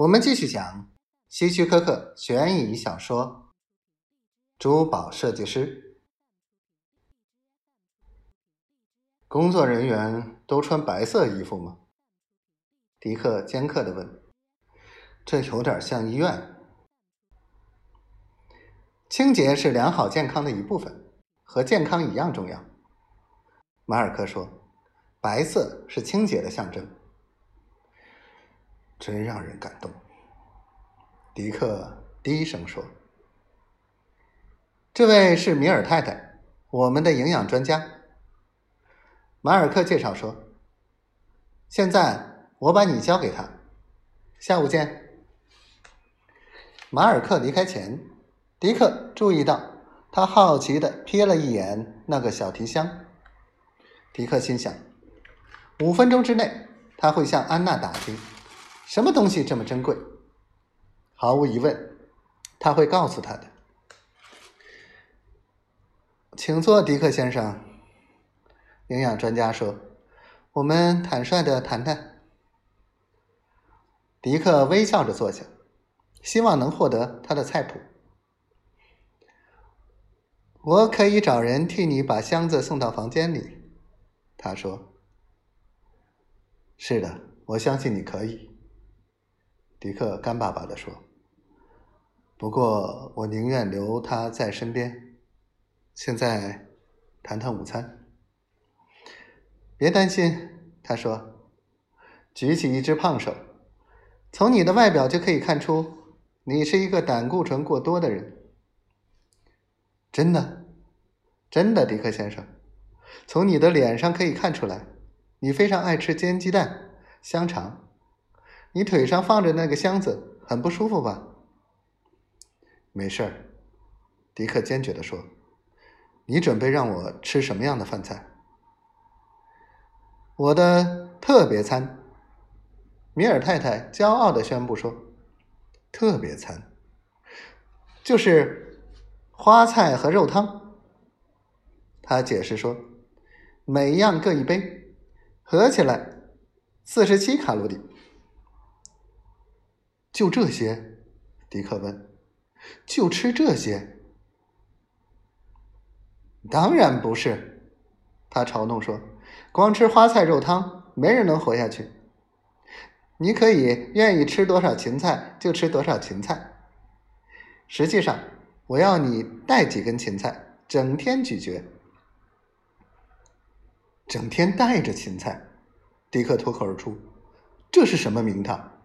我们继续讲希区柯克悬疑小说《珠宝设计师》。工作人员都穿白色衣服吗？迪克尖刻的问。这有点像医院。清洁是良好健康的一部分，和健康一样重要。马尔克说：“白色是清洁的象征。”真让人感动。迪克低声说：“这位是米尔太太，我们的营养专家。”马尔克介绍说：“现在我把你交给他，下午见。”马尔克离开前。迪克注意到，他好奇的瞥了一眼那个小提箱。迪克心想，五分钟之内他会向安娜打听，什么东西这么珍贵。毫无疑问，他会告诉他的。请坐，迪克先生。营养专家说：“我们坦率的谈谈。”迪克微笑着坐下，希望能获得他的菜谱。我可以找人替你把箱子送到房间里，他说。是的，我相信你可以。迪克干巴巴的说。不过我宁愿留他在身边。现在，谈谈午餐。别担心，他说，举起一只胖手。从你的外表就可以看出，你是一个胆固醇过多的人。真的，真的，迪克先生，从你的脸上可以看出来，你非常爱吃煎鸡蛋、香肠。你腿上放着那个箱子，很不舒服吧？没事儿，迪克坚决地说。你准备让我吃什么样的饭菜？我的特别餐。米尔太太骄傲地宣布说：“特别餐，就是。”花菜和肉汤，他解释说，每样各一杯，合起来四十七卡路里。就这些？迪克问。就吃这些？当然不是，他嘲弄说，光吃花菜肉汤，没人能活下去。你可以愿意吃多少芹菜就吃多少芹菜。实际上。我要你带几根芹菜，整天咀嚼。整天带着芹菜，迪克脱口而出：“这是什么名堂？”